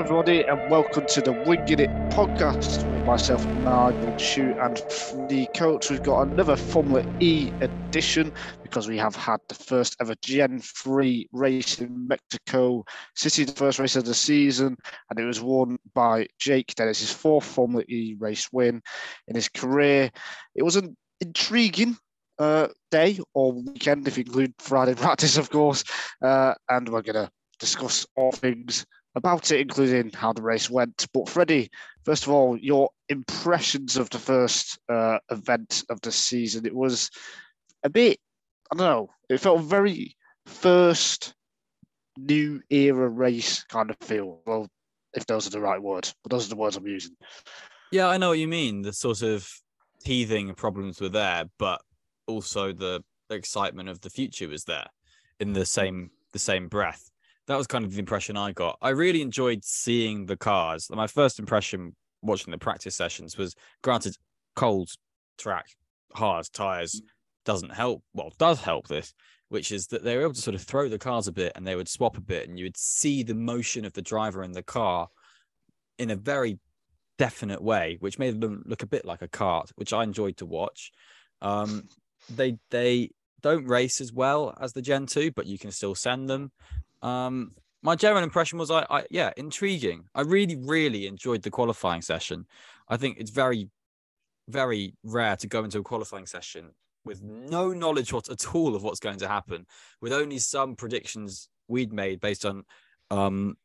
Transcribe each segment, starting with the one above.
everybody, and welcome to the Winging It podcast with myself, Nigel Chu, and the coach. We've got another Formula E edition because we have had the first ever Gen 3 race in Mexico City, the first race of the season, and it was won by Jake Dennis, his fourth Formula E race win in his career. It was an intriguing uh, day or weekend, if you include Friday practice, of course, uh, and we're going to discuss all things about it, including how the race went. But Freddie, first of all, your impressions of the first uh, event of the season. It was a bit, I don't know, it felt very first new era race kind of feel. Well, if those are the right words, but those are the words I'm using. Yeah, I know what you mean. The sort of teething problems were there, but also the excitement of the future was there in the same the same breath that was kind of the impression I got. I really enjoyed seeing the cars. My first impression watching the practice sessions was granted cold track, hard tires doesn't help. Well, does help this, which is that they were able to sort of throw the cars a bit and they would swap a bit, and you would see the motion of the driver in the car in a very definite way, which made them look a bit like a cart, which I enjoyed to watch. Um, they they don't race as well as the Gen 2, but you can still send them. Um, my general impression was, I, I, yeah, intriguing. I really, really enjoyed the qualifying session. I think it's very, very rare to go into a qualifying session with no knowledge what, at all of what's going to happen, with only some predictions we'd made based on um,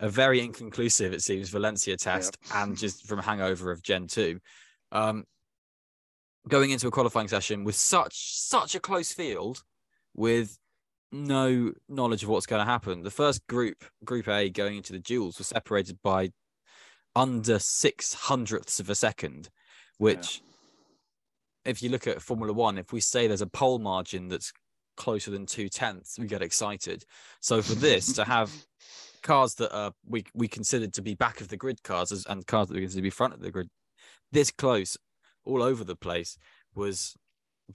a very inconclusive, it seems, Valencia test yep. and just from hangover of Gen 2. Um, going into a qualifying session with such such a close field with no knowledge of what's going to happen. The first group, Group A, going into the duels, was separated by under six hundredths of a second, which, yeah. if you look at Formula One, if we say there's a pole margin that's closer than two tenths, we get excited. So for this to have cars that are we we considered to be back of the grid cars and cars that we consider to be front of the grid, this close, all over the place, was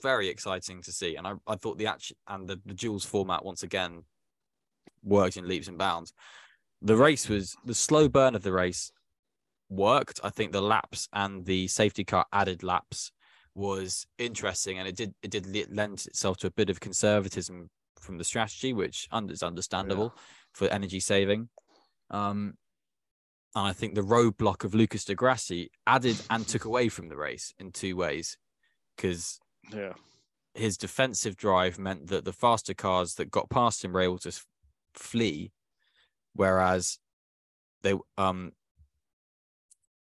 very exciting to see. And I, I thought the action and the, the duels format once again worked in leaps and bounds. The race was the slow burn of the race worked. I think the laps and the safety car added laps was interesting, and it did it did lend itself to a bit of conservatism from the strategy, which is understandable yeah. for energy saving. Um, and I think the roadblock of Lucas di Grassi added and took away from the race in two ways, because yeah. His defensive drive meant that the faster cars that got past him were able to flee, whereas they um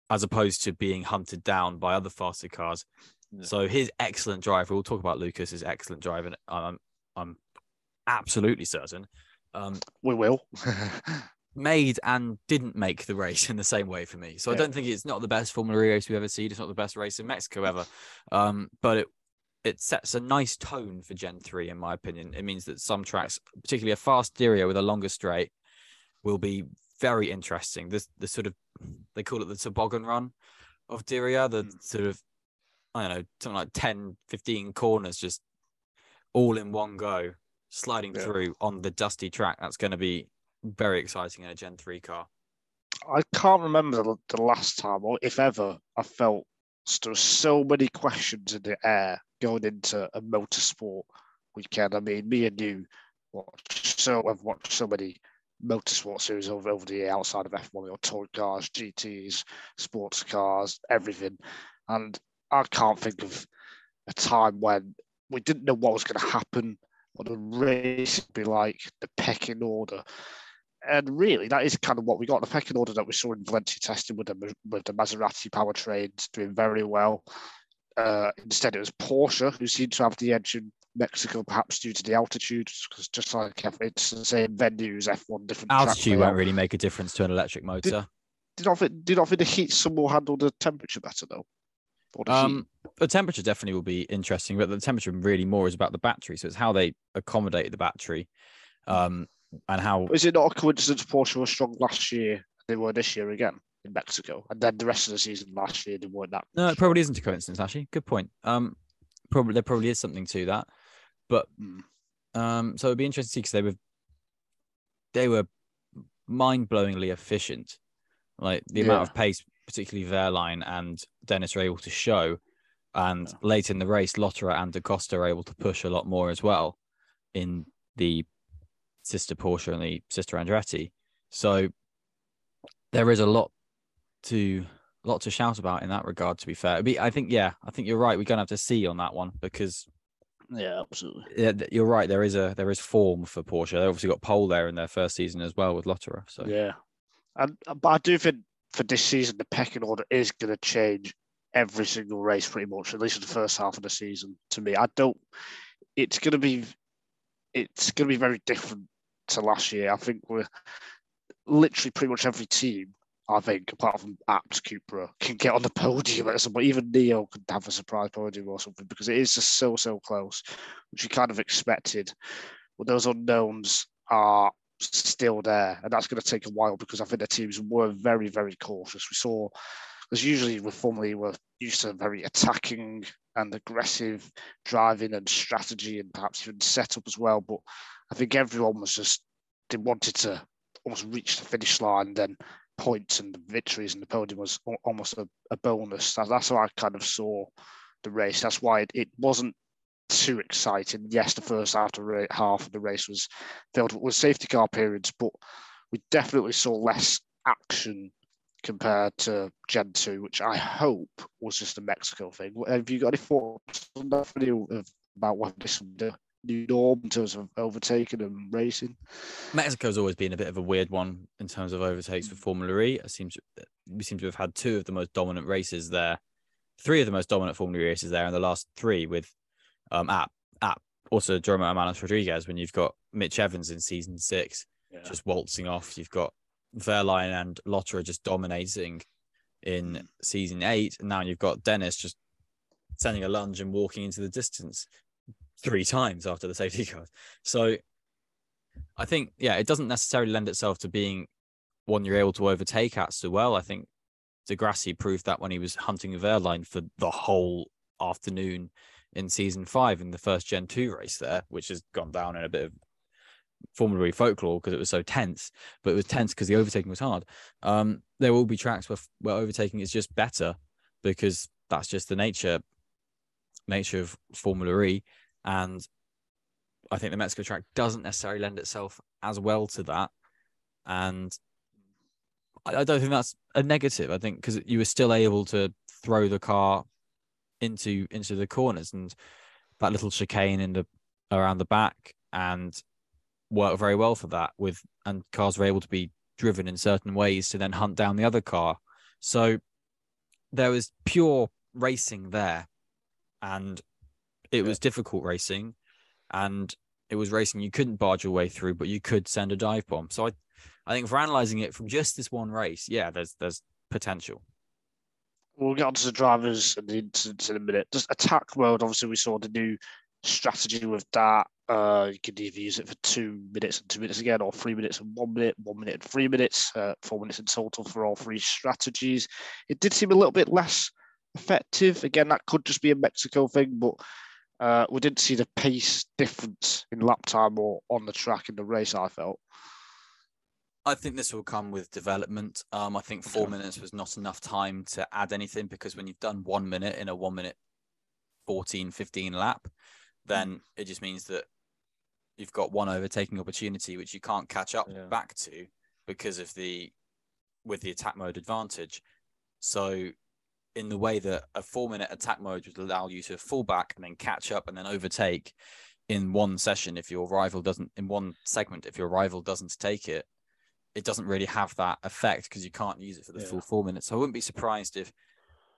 as opposed to being hunted down by other faster cars. Yeah. So his excellent drive, we'll talk about Lucas's excellent drive, and I'm I'm absolutely certain. Um, we will. made and didn't make the race in the same way for me. So yeah. I don't think it's not the best Formula E race we've ever seen. It's not the best race in Mexico ever. Um, but it it sets a nice tone for Gen 3, in my opinion. It means that some tracks, particularly a fast Diriyah with a longer straight, will be very interesting. This the sort of they call it the toboggan run of Diriyah, the mm. sort of I don't know, something like 10, 15 corners just all in one go, sliding yeah. through on the dusty track. That's going to be very exciting in a Gen 3 car. I can't remember the, the last time, or if ever, I felt there were so many questions in the air going into a motorsport weekend. I mean, me and you watch so I've watched so many motorsport series over, over the year outside of F1, or toy cars, GTs, sports cars, everything. And I can't think of a time when we didn't know what was going to happen, what the race would be like, the pecking order. And really, that is kind of what we got. The pecking order that we saw in Valencia testing with the, with the Maserati powertrains doing very well. Uh, instead, it was Porsche who seemed to have the edge in Mexico, perhaps due to the altitude, because just like it's the same venues, F1 different. Altitude won't really make a difference to an electric motor. Did, did not think, did not think the heat some will handle the temperature better though? The um, the temperature definitely will be interesting, but the temperature really more is about the battery. So it's how they accommodate the battery, um, and how. Is it not a coincidence Porsche was strong last year? They were this year again in Mexico, and then the rest of the season last year they weren't that. No, it probably isn't a coincidence. Actually, good point. Um, probably there probably is something to that, but mm. um, so it'd be interesting to see because they were they were mind-blowingly efficient. Like the Yeah. amount of pace, particularly Wehrlein and Dennis were able to show, and Yeah. late in the race, Lotterer and Da Costa are able to push a lot more as well in the sister Porsche and the sister Andretti. So there is a lot to a lot to shout about in that regard. To be fair, be, I think yeah, I think you're right. We're gonna have to see on that one because Yeah, absolutely. yeah, you're right. There is a there is form for Porsche. They obviously got pole there in their first season as well with Lotterer. So Yeah, and but I do think for this season the pecking order is going to change every single race pretty much, at least in the first half of the season. To me, I don't. It's going to be, it's going to be very different to last year. I think we're literally pretty much every team. I think, apart from Abt Cupra, can get on the podium at some point. Even Neo could have a surprise podium or something because it is just so so close, which you kind of expected. But those unknowns are still there, and that's going to take a while because I think the teams were very, very cautious. We saw, because usually with Formula E, we're used to very attacking and aggressive driving and strategy and perhaps even setup as well. But I think everyone was just they wanted to almost reach the finish line, then points and the victories and the podium was almost a, a bonus. That, that's how I kind of saw the race. That's why it, it wasn't too exciting. Yes, the first the, half of the race was filled with safety car periods, but we definitely saw less action compared to Gen 2, which I hope was just a Mexico thing. Have you got any thoughts on that about what this is the new norm in terms of overtaking and racing? Mexico's always been a bit of a weird one in terms of overtakes for Formula E. It seems we seem to have had two of the most dominant races there, three of the most dominant Formula E races there in the last three with um at at Autódromo Hermanos Rodriguez when you've got Mitch Evans in season six Yeah. just waltzing off. You've got Wehrlein and Lotterer just dominating in Mm. season eight, and now you've got Dennis just sending a lunge and walking into the distance three times after the safety car. So I think, yeah, it doesn't necessarily lend itself to being one you're able to overtake at so well. I think di Grassi proved that when he was hunting Wehrlein for the whole afternoon in season five in the first Gen 2 race there, which has gone down in a bit of Formula E folklore because it was so tense, but it was tense because the overtaking was hard. Um, there will be tracks where, where overtaking is just better because that's just the nature nature of Formula E. And I think the Mexico track doesn't necessarily lend itself as well to that. And I, I don't think that's a negative. I think because you were still able to throw the car into into the corners and that little chicane in the around the back and work very well for that with and cars were able to be driven in certain ways to then hunt down the other car. So there was pure racing there and it was difficult racing and it was racing you couldn't barge your way through but you could send a dive bomb so i i think for analyzing it from just this one race yeah there's there's potential We'll get onto the drivers and the incidents in a minute. Just attack mode, obviously, we saw the new strategy with that. Uh, you can either use it for two minutes and two minutes again, or three minutes and one minute, one minute and three minutes, uh, four minutes in total for all three strategies. It did seem a little bit less effective. Again, that could just be a Mexico thing, but uh, we didn't see the pace difference in lap time or on the track in the race, I felt. i think this will come with development um i think four minutes was not enough time to add anything because when you've done one minute in a one minute 14 15 lap then it just means that you've got one overtaking opportunity which you can't catch up Yeah. back to because of the with the attack mode advantage so in the way that a four minute attack mode would allow you to fall back and then catch up and then overtake in one session if your rival doesn't in one segment if your rival doesn't take it it doesn't really have that effect because you can't use it for the Yeah. full four minutes so i wouldn't be surprised if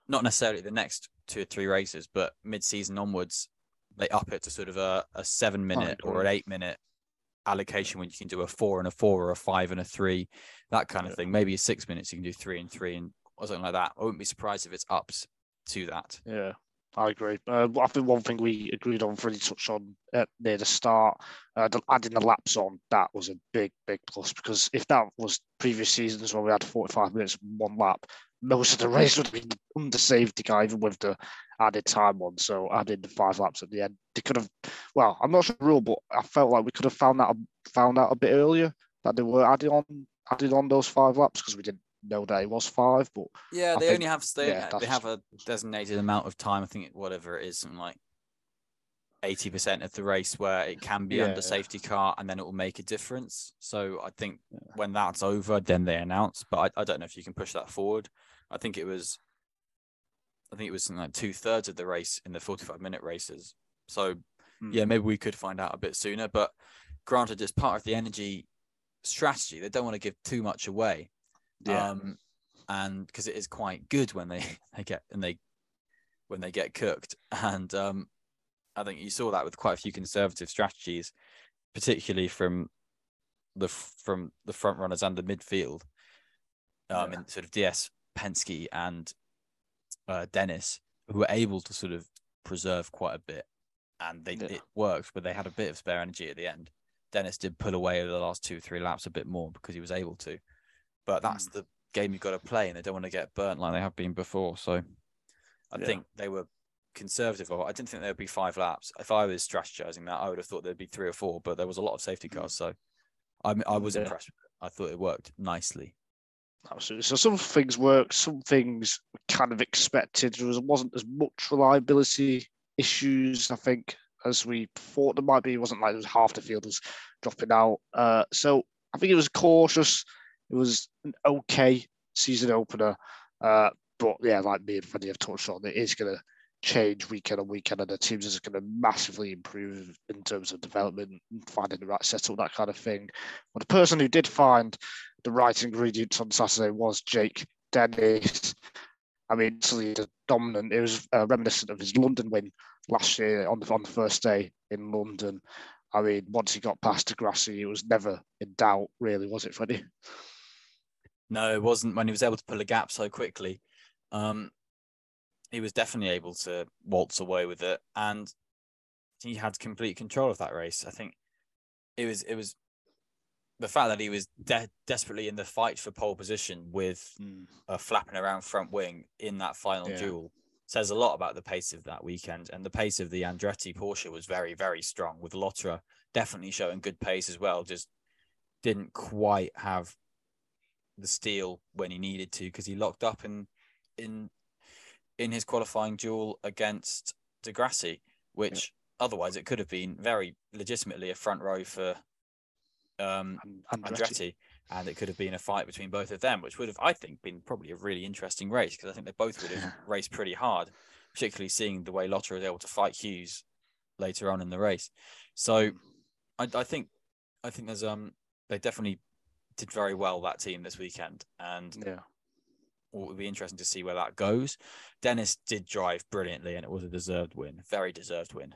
not necessarily the next two or three races but mid-season onwards they up it to sort of a, a seven minute or an eight minute allocation when you can do a four and a four or a five and a three that kind of Yeah. thing maybe six minutes you can do three and three and or something like that i wouldn't be surprised if it's upped to that Yeah, I agree. Uh, I think one thing we agreed on, really touched on at, near the start, uh, the, adding the laps on, that was a big, big plus because if that was previous seasons where we had 45 minutes one lap, most of the race would have been under safety car, even with the added time on. So adding the five laps at the end, they could have. Well, I'm not sure but I felt like we could have found that found out a bit earlier that they were adding on added on those five laps because we didn't know that it was five. But yeah, I they think- only have they, yeah, they have a designated amount of time. I think it- whatever it is, something like eighty percent of the race where it can be Yeah. under safety car, and then it will make a difference. So I think when that's over, then they announce. But I, I don't know if you can push that forward. I think it was, I think it was like two thirds of the race in the forty-five minute races. So Hmm. yeah, maybe we could find out a bit sooner. But granted, it's part of the energy strategy. They don't want to give too much away. Yeah, Um, and because it is quite good when they, they get and they when they get cooked. And um, I think you saw that with quite a few conservative strategies, particularly from the from the front runners and the midfield. Um, Yeah. in sort of DS Penske and uh, Dennis, who were able to sort of preserve quite a bit, and they Yeah. it worked, but they had a bit of spare energy at the end. Dennis did pull away over the last two three laps a bit more because he was able to, but that's the game you've got to play, and they don't want to get burnt like they have been before. So, I Yeah. think they were conservative. I didn't think there would be five laps. If I was strategizing that, I would have thought there'd be three or four, but there was a lot of safety cars, so I I was Yeah. impressed. I thought it worked nicely. absolutely. So some things worked, some things kind of expected. There was, wasn't as much reliability issues, I think, as we thought there might be. It wasn't like there was half the field was dropping out. Uh, so I think it was cautious. It was an okay season opener. Uh, but yeah, like me and Freddie have touched on, it is going to change weekend on weekend, and the teams is going to massively improve in terms of development and finding the right setup, that kind of thing. But the person who did find the right ingredients on Saturday was Jake Dennis. I mean, the dominant. It was uh, reminiscent of his London win last year on the on the first day in London. I mean, once he got past di Grassi, it was never in doubt, really, was it, Freddie? No, it wasn't when he was able to pull a gap so quickly. Um, he was definitely able to waltz away with it, and he had complete control of that race. I think it was it was the fact that he was de- desperately in the fight for pole position with a flapping around front wing in that final Yeah. duel says a lot about the pace of that weekend. And the pace of the Andretti Porsche was very, very strong, with Lotterer definitely showing good pace as well. Just didn't quite have the steel when he needed to because he locked up in in in his qualifying duel against di Grassi, which otherwise it could have been very legitimately a front row for um Andretti. Andretti, and it could have been a fight between both of them, which would have, I think, been probably a really interesting race because I think they both would have raced pretty hard, particularly seeing the way Lotter was able to fight Hughes later on in the race. So I, I think I think there's um they definitely did very well that team this weekend, and Yeah. it would be interesting to see where that goes. Dennis did drive brilliantly, and it was a deserved win, very deserved win.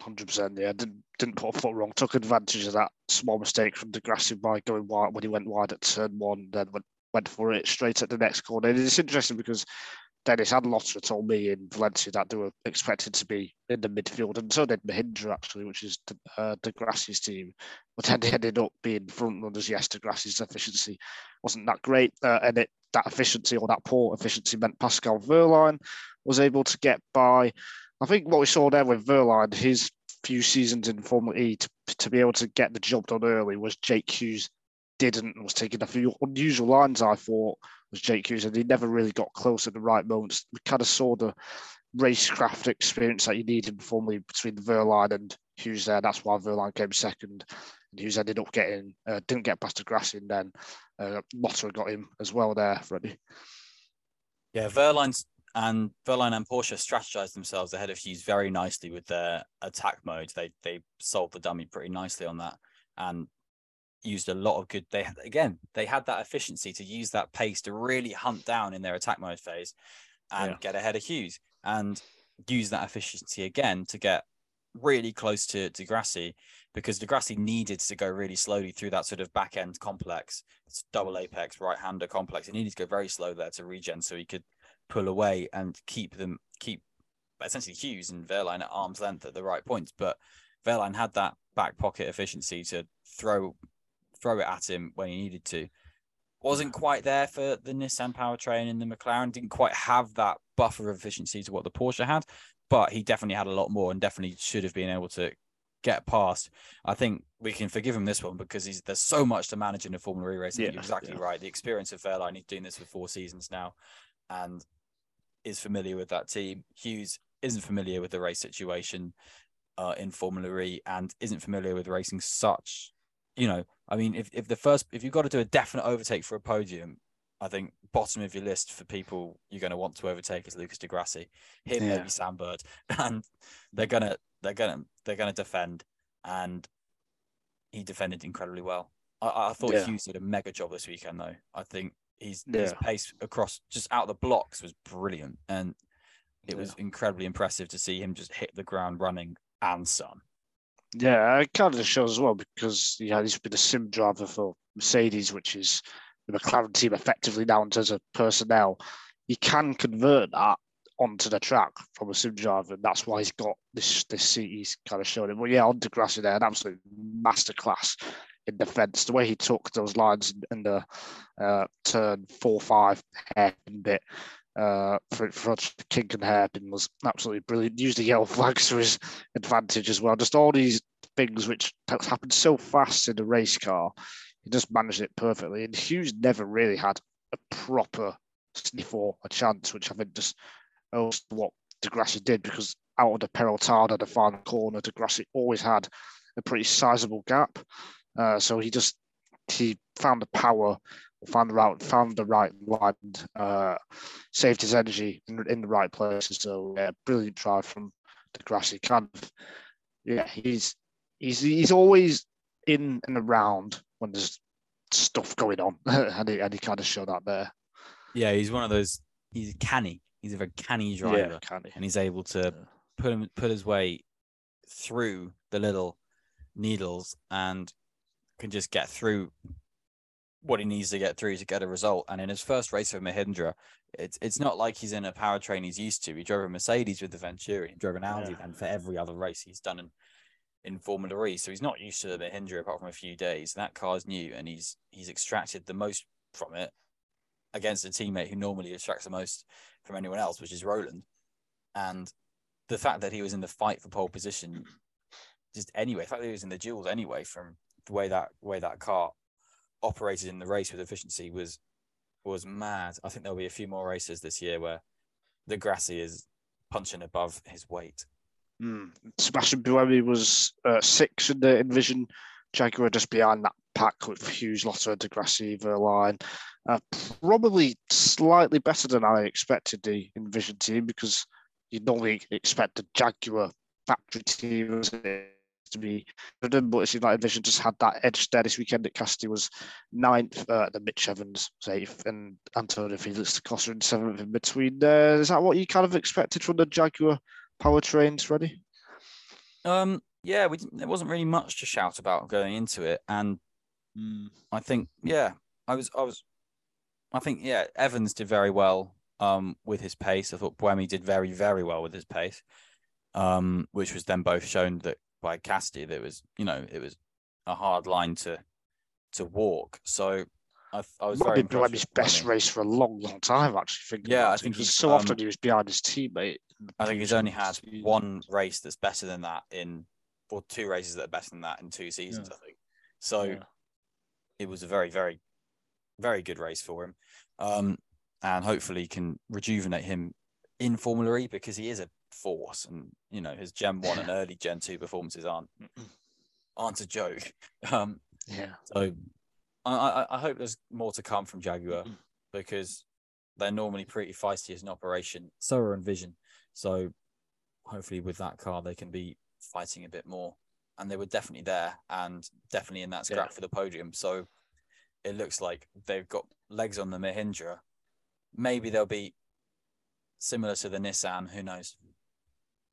Hundred percent. Yeah, didn't didn't put a foot wrong. Took advantage of that small mistake from di Grassi by going wide when he went wide at turn one. Then went went for it straight at the next corner. And it's interesting because Dennis had Lotter told me in Valencia that they were expected to be in the midfield, and so did Mahindra actually, which is uh, di Grassi's team. But then they ended up being front runners. Yes, di Grassi's efficiency wasn't that great, uh, and it that efficiency or that poor efficiency meant Pascal Wehrlein was able to get by. I think what we saw there with Wehrlein, his few seasons in Formula E, to, to be able to get the job done early was Jake Hughes didn't and was taking a few unusual lines. I thought was Jake Hughes, and he never really got close at the right moments. We kind of saw the racecraft experience that you needed in E between Wehrlein and Hughes there. That's why Wehrlein came second, and Hughes ended up getting uh, didn't get past di Grassi, and then uh, Lotter got him as well there, Freddie. Yeah, Wehrlein's and Wehrlein and Porsche strategized themselves ahead of Hughes very nicely with their attack mode. They they sold the dummy pretty nicely on that and used a lot of good. They again they had that efficiency to use that pace to really hunt down in their attack mode phase and Yeah. get ahead of Hughes and use that efficiency again to get really close to di Grassi because di Grassi needed to go really slowly through that sort of back end complex. It's double apex right hander complex. He needed to go very slow there to regen so he could pull away and keep them keep essentially Hughes and Wehrlein at arm's length at the right points. But Wehrlein had that back pocket efficiency to throw throw it at him when he needed to. Wasn't quite there for the Nissan powertrain and the McLaren. Didn't quite have that buffer of efficiency to what the Porsche had, but he definitely had a lot more and definitely should have been able to get past. I think we can forgive him this one because he's there's so much to manage in a Formula E race. Yeah, You're exactly yeah. right. The experience of Wehrlein, he's doing this for four seasons now, and is familiar with that team. Hughes isn't familiar with the race situation uh, in Formula E and isn't familiar with racing such. You know, I mean, if, if the first if you've got to do a definite overtake for a podium, I think bottom of your list for people you're going to want to overtake is Lucas di Grassi, him Yeah. maybe Sam Bird, and they're gonna they're gonna they're gonna defend, and he defended incredibly well. I, I thought Yeah. Hughes did a mega job this weekend though. I think he's his Yeah. pace across just out the blocks was brilliant, and it was incredibly impressive to see him just hit the ground running and some. Yeah, it kind of shows as well because yeah, he's been a sim driver for Mercedes, which is the McLaren team effectively now in terms of personnel. He can convert that onto the track from a sim driver, and that's why he's got this this seat. He's kind of showing it. But yeah, on di Grassi there, an absolute masterclass in defence. The way he took those lines in, the uh, turn four five hairpin bit uh, for, for kink and hairpin was absolutely brilliant. Used the yellow flags to his advantage as well. Just all these things which happen so fast in the race car. He just managed it perfectly. And Hughes never really had a proper sniff or a chance, which I think just owes to what di Grassi did because out of the peril Peraltada, the final corner, di Grassi always had a pretty sizable gap. Uh, so he just he found the power, found the right, found the right line, uh, saved his energy in, in the right places. So yeah, brilliant drive from di Grassi. Kind of, yeah, he's he's he's always in and around when there's stuff going on, and he and he kind of showed that there. Yeah, he's one of those. He's canny. He's a very canny driver, Yeah, can he? and he's able to Yeah. put him put his way through the little needles and can just get through what he needs to get through to get a result. And in his first race for Mahindra, it's it's not like he's in a powertrain he's used to. He drove a Mercedes with the Venturi, he drove an Audi, Yeah. and for every other race he's done in in Formula E, so he's not used to the Mahindra apart from a few days. That car's new, and he's he's extracted the most from it against a teammate who normally extracts the most from anyone else, which is Rowland. And the fact that he was in the fight for pole position, just anyway, the fact that he was in the duels anyway, from the way that way that car operated in the race with efficiency was was mad. I think there'll be a few more races this year where di Grassi is punching above his weight. Mm. Sebastian Buemi was uh, six in the Envision Jaguar, just behind that pack with Hughes, Lotto, Degrassi, Wehrlein. Uh, probably slightly better than I expected the Envision team because you'd normally expect the Jaguar factory team to be good, but it seemed like Envision just had that edge there this weekend. That Cassidy was ninth, uh, the Mitch Evans was eighth, and Antonio Felix da Costa in seventh in between there. Is that what you kind of expected from the Jaguar powertrains, ready? Um, yeah, we didn't, there wasn't really much to shout about going into it, and I think yeah, I was I was, I think yeah, Evans did very well um with his pace. I thought Buemi did very very well with his pace, um, which was then both shown that by Cassidy that it was you know it was a hard line to to walk. So I I was Might been impressed best race for a long, long time. Actually, Yeah, I think he's, so often um, he was behind his teammate. I think he's only had one race that's better than that in, or two races that are better than that in two seasons. Yeah. I think so. Yeah. it was a very, very, very good race for him. Um, and hopefully can rejuvenate him in Formula E because he is a force and you know his Gen 1 and early Gen 2 performances aren't aren't a joke. Um, Yeah, so I, I, I hope there's more to come from Jaguar because they're normally pretty feisty as an operation. So are Envision. So hopefully with that car they can be fighting a bit more. And they were definitely there and definitely in that scrap Yeah. for the podium. So it looks like they've got legs on the Mahindra. Maybe they'll be similar to the Nissan. Who knows?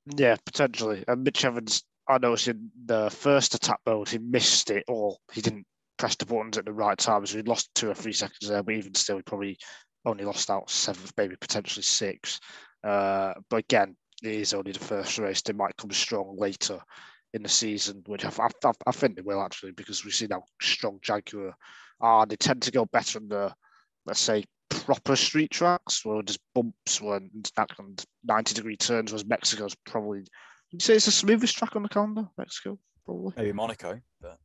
Yeah, potentially. And Mitch Evans, I noticed in the first attack mode, he missed it or he didn't press the buttons at the right time, so he lost two or three seconds there. But even still, he probably only lost out seventh, maybe potentially six. Uh, but again, it is only the first race. They might come strong later in the season, which I, I, I think they will actually, because we've seen how strong Jaguar are. They tend to go better on the, let's say, proper street tracks where there's bumps and 90 degree turns, whereas Mexico's probably. Would you say it's the smoothest track on the calendar, Mexico? probably. Maybe Monaco, but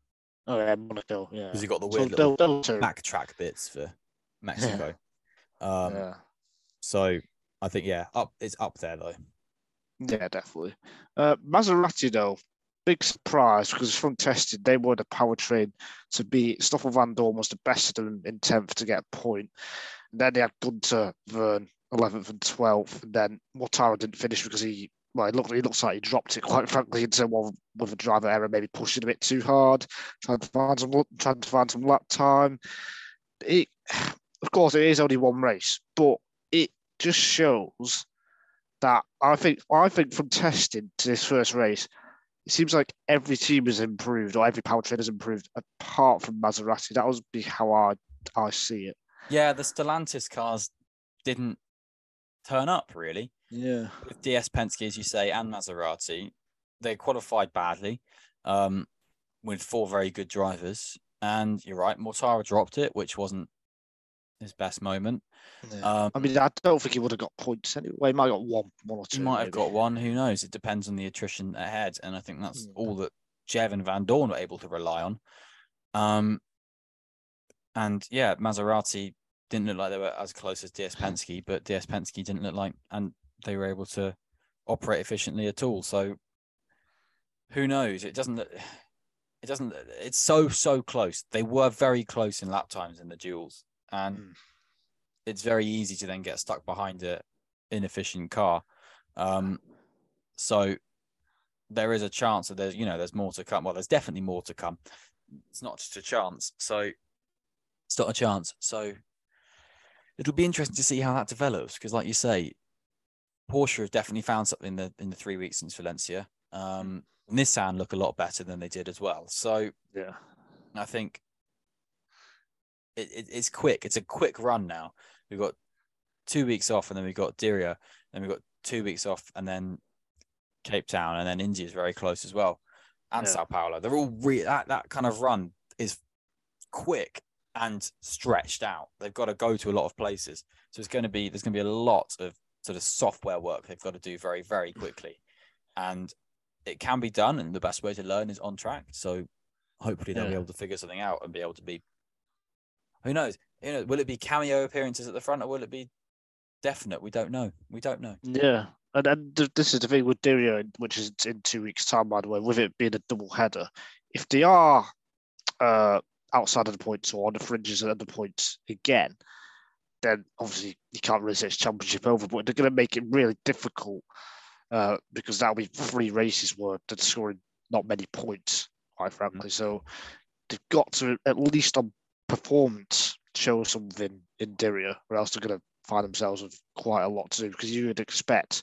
Oh yeah, Monaco. Yeah. because you got the So weird little they'll, they'll turn- back track bits for Mexico. Um, yeah. So I think yeah, up it's up there though. Yeah, definitely. Uh, Maserati, though, big surprise because from tested, they were the powertrain to beat. Stoffel Vandoorne was the best of them in 10th to get a point. Then they had Günther Vergne 11th and 12th. And then Mortara didn't finish because he, well, it, looked, it looks like he dropped it, quite frankly, into one with a driver error, maybe pushing a bit too hard, trying to find some, trying to find some lap time. It, of course, it is only one race, but it just shows that I think I think from testing to this first race, it seems like every team has improved or every powertrain has improved apart from Maserati. That would be how I I see it. Yeah, the Stellantis cars didn't turn up really. Yeah. With DS Penske, as you say, and Maserati, they qualified badly um, with four very good drivers. And you're right, Mortara dropped it, which wasn't his best moment. Um, I mean, I don't think he would have got points anyway. He might have got one, one or two. he might have maybe. got one. Who knows? It depends on the attrition ahead, and I think that's Mm. all that Jev and Vandoorne were able to rely on. Um, and yeah, Maserati didn't look like they were as close as DS Penske, but DS Penske didn't look like, and they were able to operate efficiently at all. So who knows? It doesn't. It doesn't. It's so so close. They were very close in lap times in the duels, and Mm. it's very easy to then get stuck behind a inefficient car. Um, so there is a chance that there's you know there's more to come. Well, there's definitely more to come. It's not just a chance. So it's not a chance. So it'll be interesting to see how that develops because, like you say, Porsche have definitely found something in the in the three weeks since Valencia. Um, Nissan look a lot better than they did as well. So Yeah. I think it, it, it's quick. It's a quick run now. We've got two weeks off, and then we've got Diriyah, then we've got two weeks off, and then Cape Town, and then India is very close as well, and Yeah. Sao Paulo. They're all re- that that kind of run is quick and stretched out. They've got to go to a lot of places, so it's going to be there's going to be a lot of sort of software work they've got to do very very quickly, and it can be done. And the best way to learn is on track. So hopefully they'll be able to figure something out and be able to be. Who knows? You know, will it be cameo appearances at the front or will it be definite? We don't know. We don't know. Yeah. And, and this is the thing with Diriyah, which is in two weeks' time, by the way, with it being a double header. If they are uh, outside of the points or on the fringes of the points again, then obviously you can't really say it's championship over, but they're going to make it really difficult uh, because that'll be three races where they're scoring not many points, quite frankly. So they've got to, at least on performance, show something in Diriyah, or else they're going to find themselves with quite a lot to do because you would expect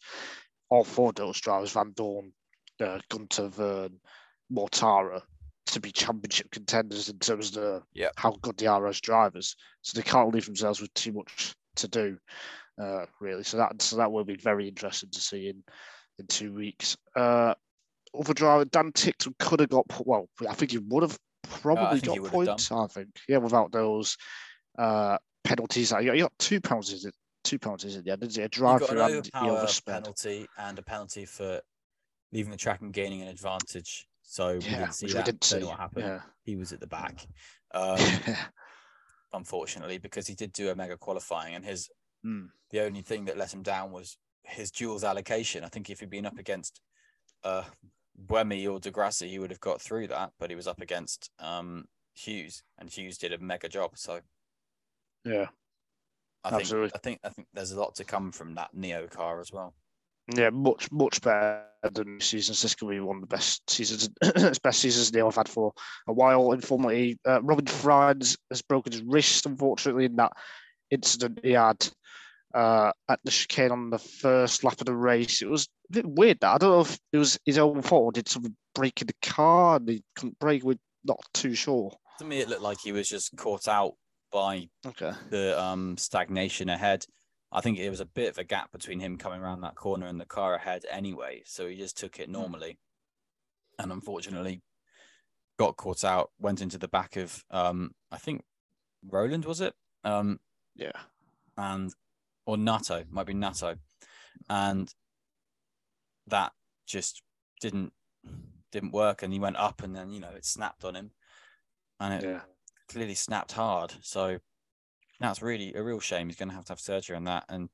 all four of those drivers, Vandoorne, uh, Günther, Vergne, Mortara, to be championship contenders in terms of the, Yeah. how good they are as drivers. So they can't leave themselves with too much to do, uh, really. So that so that will be very interesting to see in in two weeks. Uh, other driver Dan Ticktum could have got well. I think he would have probably think he got would have done. points. I think yeah, without those uh, penalties. You got, two penalties. Two penalties at the end. Didn't he? A drive through an and he oversped. penalty and a penalty for leaving the track and gaining an advantage. So we Yeah, didn't see that. we didn't see. what happened. Yeah. He was at the back. Um, unfortunately, because he did do a mega qualifying, and his Hmm. the only thing that let him down was his duels allocation. I think if he'd been up against uh Buemi or di Grassi, he would have got through that, but he was up against um Hughes, and Hughes did a mega job. So yeah. I think Absolutely. I think I think there's a lot to come from that Neo car as well. Yeah, much much better than this season. This could be one of the best seasons, best seasons Neil have had for a while. Informally, uh, Robin Franz has broken his wrist, unfortunately, in that incident he had uh, at the chicane on the first lap of the race. It was a bit weird. That I don't know if it was his own fault or did something break in the car and he couldn't brake. We're not too sure. To me, it looked like he was just caught out by Okay. the um stagnation ahead. I think it was a bit of a gap between him coming around that corner and the car ahead anyway. So he just took it normally. And unfortunately got caught out, went into the back of um I think Rowland was it? Um Yeah. and or Nato, might be Nato. And that just didn't didn't work, and he went up, and then you know it snapped on him, and it Yeah. clearly snapped hard. So that's really a real shame. He's going to have to have surgery on that, and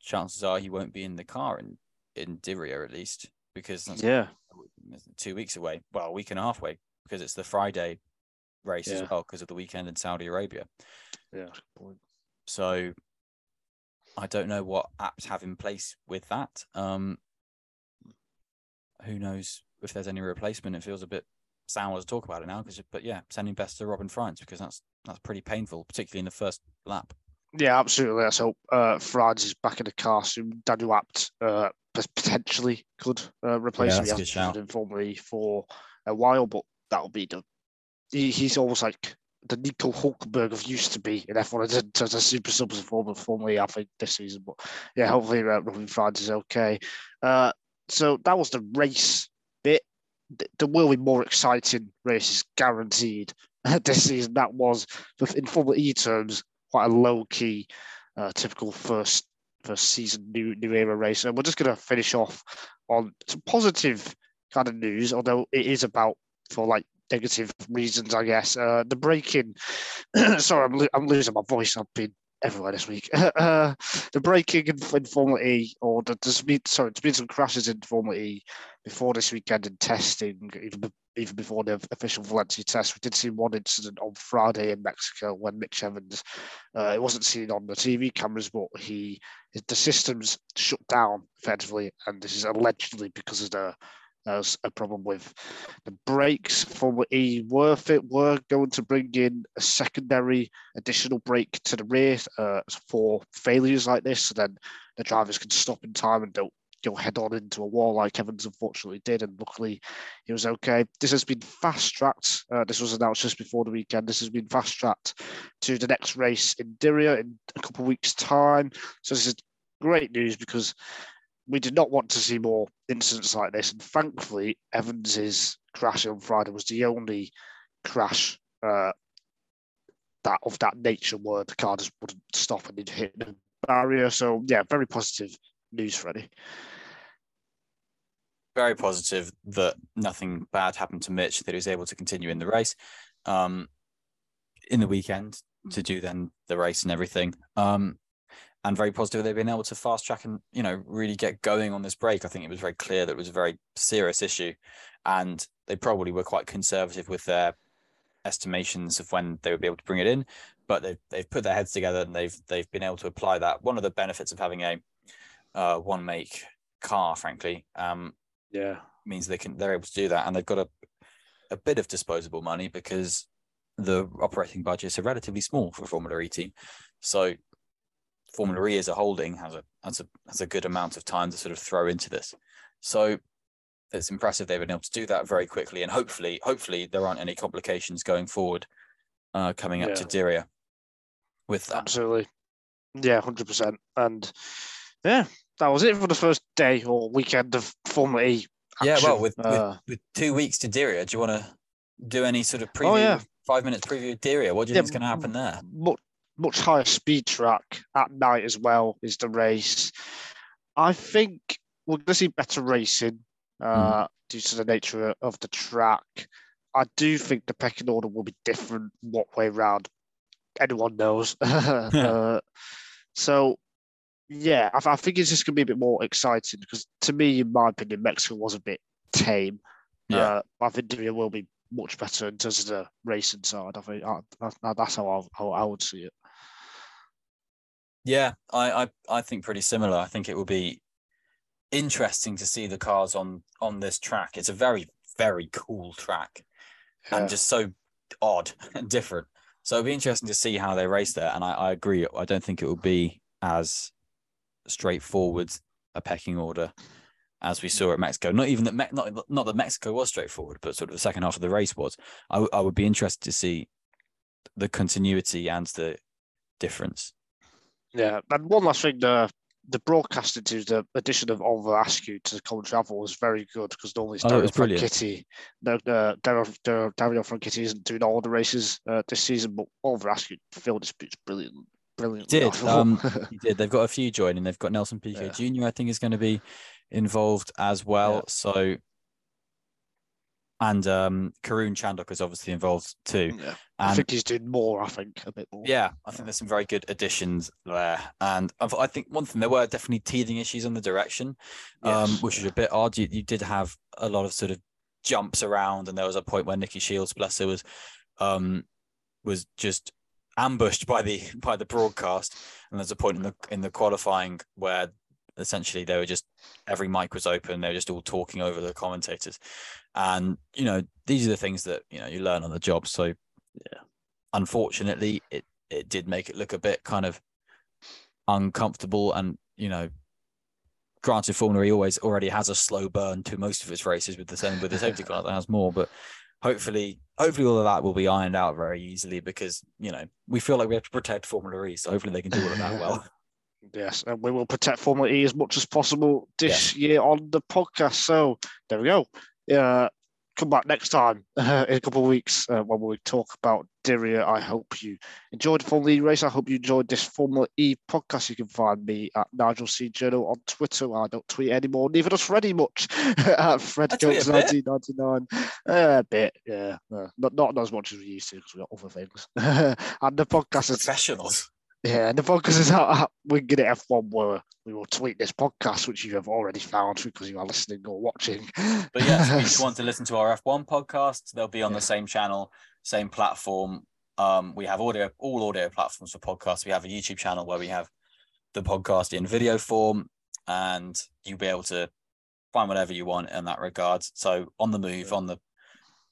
chances are he won't be in the car in in Diriyah at least because that's Yeah. two weeks away. Well, a week and a half away because it's the Friday race Yeah. as well because of the weekend in Saudi Arabia. Yeah. So I don't know what apps have in place with that. Um, who knows if there's any replacement? It feels a bit sour to talk about it now. Because, but yeah, sending best to Robin France because that's that's pretty painful, particularly in the first lap. Yeah, absolutely. Let's hope uh, Franz is back in the car soon. Daniel Abt uh, potentially could uh, replace Yeah, him. He a hasn't shout. driven in Formula for a while, but that'll be the. He, he's almost like the Nico Hulkenberg of used to be in F1 in terms of super Formula, Formula E, I think, this season. But yeah, hopefully uh, Robin Franz is okay. Uh, so that was the race. Th- There will be more exciting races guaranteed this season. That was, in Formula E terms, quite a low key, uh, typical first first season new new era race. And we're just going to finish off on some positive kind of news, although it is about for like negative reasons, I guess. Uh, the breaking, sorry, I'm, lo- I'm losing my voice. I've been everywhere this week. uh, the breaking in, in Formula E, or the, there's been sorry, there's been some crashes in Formula E before this weekend in testing, even even before the official Valencia test. We did see one incident on Friday in Mexico when Mitch Evans, uh, it wasn't seen on the TV cameras, but he the systems shut down effectively, and this is allegedly because of the there's a problem with the brakes. Formula E worth it. Were going to bring in a secondary additional brake to the rear uh, for failures like this, so then the drivers can stop in time and don't go head on into a wall like Evans unfortunately did. And luckily, he was okay. This has been fast tracked. Uh, this was announced just before the weekend. This has been fast tracked to the next race in Diriyah in a couple of weeks' time. So this is great news because we did not want to see more incidents like this. And thankfully, Evans's crash on Friday was the only crash uh, that of that nature where the car just wouldn't stop and it hit the barrier. So yeah, very positive news, Freddie. Very positive that nothing bad happened to Mitch, that he was able to continue in the race um, in the weekend to do then the race and everything. Um, and very positive they've been able to fast track and you know really get going on this break. I think it was very clear that it was a very serious issue, and they probably were quite conservative with their estimations of when they would be able to bring it in. But they've they've put their heads together and they've they've been able to apply that. One of the benefits of having a uh, one make car, frankly, um, Yeah. means they can they're able to do that, and they've got a a bit of disposable money because the operating budgets are relatively small for a Formula E team. So Formula E as a holding has a has a has a good amount of time to sort of throw into this. So it's impressive they've been able to do that very quickly, and hopefully, hopefully there aren't any complications going forward uh, coming up to Diriyah with that. Absolutely. Yeah, hundred percent. And yeah, that was it for the first day or weekend of Formula E. Yeah, well, with, Uh, with with two weeks to Diriyah, do you want to do any sort of preview? Oh, yeah. Five minutes preview of Diriyah. What do you Yeah, think is going to happen there? much much higher speed track at night as well is the race. I think we're going to see better racing uh, due to the nature of the track. I do think the pecking order will be different what way round. Anyone knows. uh, so, yeah, I, I think it's just going to be a bit more exciting because to me, in my opinion, Mexico was a bit tame. Yeah. Uh, I think Diriyah will be much better in terms of the racing side. I think I, I, that's how I, how I would see it. Yeah, I, I I think pretty similar. I think it will be interesting to see the cars on on this track. It's a very very cool track Yeah. and just so odd and different. So it'll be interesting to see how they race there. And I, I agree. I don't think it will be as straightforward a pecking order as we saw at Mexico. Not even that Me- not not that Mexico was straightforward, but sort of the second half of the race was. I, w- I would be interested to see the continuity and the difference. Yeah, and one last thing, the the broadcasting to the addition of Oliver Askew to the commentary travel was very good because normally it's Oh, Dario brilliant. Franchitti. No, uh, Dario, Dario, Dario Franchitti isn't doing all the races uh, this season, but Oliver Askew filled his boots brilliant, brilliant. did. Um, He did. They've got a few joining. They've got Nelson Piquet Yeah. Jr. I think is going to be involved as well. Yeah. So and um, Karun Chandhok is obviously involved too. Yeah. I think he's doing more. I think a bit more. yeah, I think there's some very good additions there. And I I think one thing there were definitely teething issues on the direction, um, Yes. which is a bit odd. You, you did have a lot of sort of jumps around, and there was a point where Nikki Shields, bless her, was um, was just ambushed by the by the broadcast. And there's a point in the in the qualifying where essentially they were just every mic was open. They were just all talking over the commentators, and you know these are the things that you know you learn on the job. So yeah, unfortunately, it it did make it look a bit kind of uncomfortable. And you know granted formula E always already has a slow burn to most of its races with the same with the safety car that has more. But hopefully hopefully all of that will be ironed out very easily because you know we feel like we have to protect formula e. So hopefully they can do all of that well Yes, and we will protect Formula E as much as possible this year on the podcast. So there we go. Uh, come back next time in a couple of weeks uh, when we talk about Diriyah. I hope you enjoyed the Formula E race. I hope you enjoyed this Formula E podcast. You can find me at Nigel C Journal on Twitter. I don't tweet anymore. Neither does Freddie much at Fred I tweet Coates a bit. 1999. Uh, a bit, yeah. Uh, not, not as much as we used to because we got other things. and the podcast is professionals yeah, and the focus is out at Winging It F1 where we will tweet this podcast, which you have already found because you are listening or watching. but yes if you want to listen to our f1 podcast they'll be on Yeah. the same channel same platform. Um we have audio all audio platforms for podcasts. We have a youtube channel where we have the podcast in video form and you'll be able to find whatever you want in that regard. So on the move on the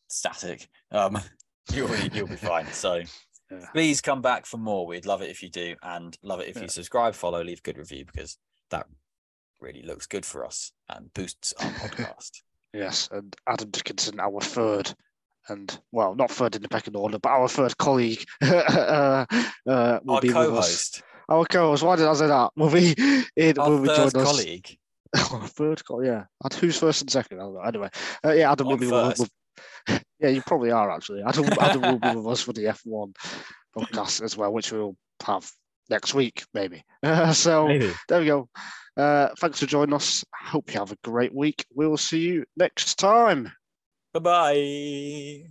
static um you'll be you'll be fine. So Yeah. please come back for more we'd love it if you do and love it if Yeah. you subscribe follow leave a good review because that really looks good for us and boosts our podcast Yes, and Adam Dickinson, our third, and well, not third in the pecking order, but our third colleague uh, uh, will our be with us. co-host Our co-host. Why did I say that? Will be in. our will be third us. colleague Our third colleague. Yeah. And who's first and second? I don't know. Anyway, uh, yeah, Adam will be first. with- Yeah, you probably are actually. Adam, Adam will be with us for the F1 podcast as well, which we'll have next week, maybe. so maybe there we go. Uh, thanks for joining us. Hope you have a great week. We will see you next time. bye-bye